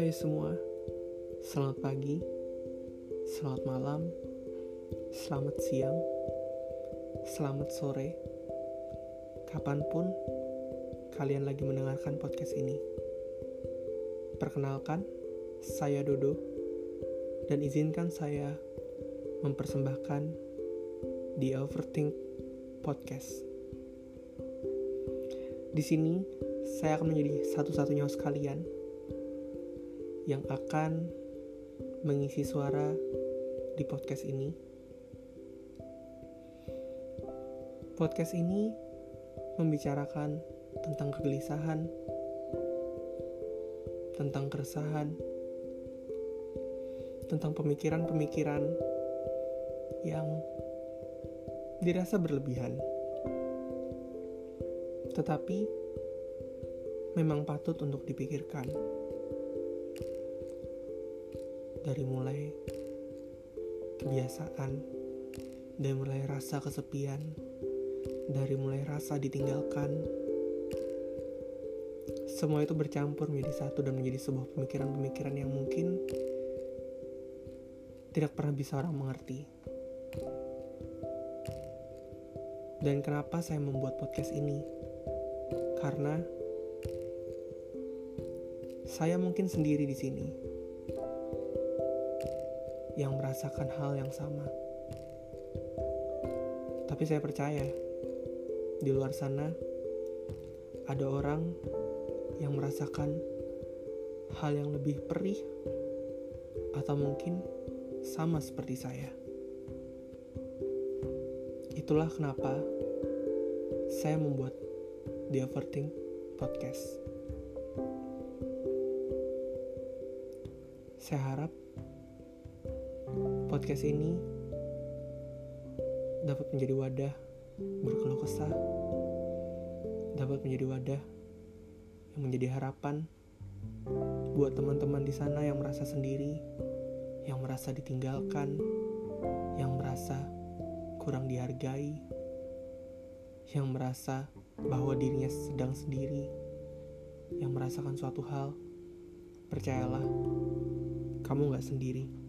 Hai semua, selamat pagi, selamat malam, selamat siang, selamat sore, kapan pun kalian lagi mendengarkan podcast ini. Perkenalkan, saya Dodo, dan izinkan saya mempersembahkan The Overthink Podcast. Di sini, saya akan menjadi satu-satunya host kalian yang akan mengisi suara di podcast ini. Podcast ini membicarakan tentang kegelisahan, tentang keresahan, tentang pemikiran-pemikiran yang dirasa berlebihan tetapi memang patut untuk dipikirkan. Dari mulai kebiasaan, dari mulai rasa kesepian, dari mulai rasa ditinggalkan, semua itu bercampur menjadi satu dan menjadi sebuah pemikiran-pemikiran yang mungkin tidak pernah bisa orang mengerti. Dan kenapa saya membuat podcast ini? karena saya mungkin sendiri di sini yang merasakan hal yang sama. Tapi saya percaya di luar sana ada orang yang merasakan hal yang lebih perih atau mungkin sama seperti saya. Itulah kenapa saya membuat The Overthink Podcast. Saya harap podcast ini dapat menjadi wadah berkeluh kesah, dapat menjadi wadah yang menjadi harapan buat teman-teman di sana yang merasa sendiri, yang merasa ditinggalkan, yang merasa kurang dihargai, yang merasa bahwa dirinya sedang sendiri, yang merasakan suatu hal, percayalah, kamu gak sendiri.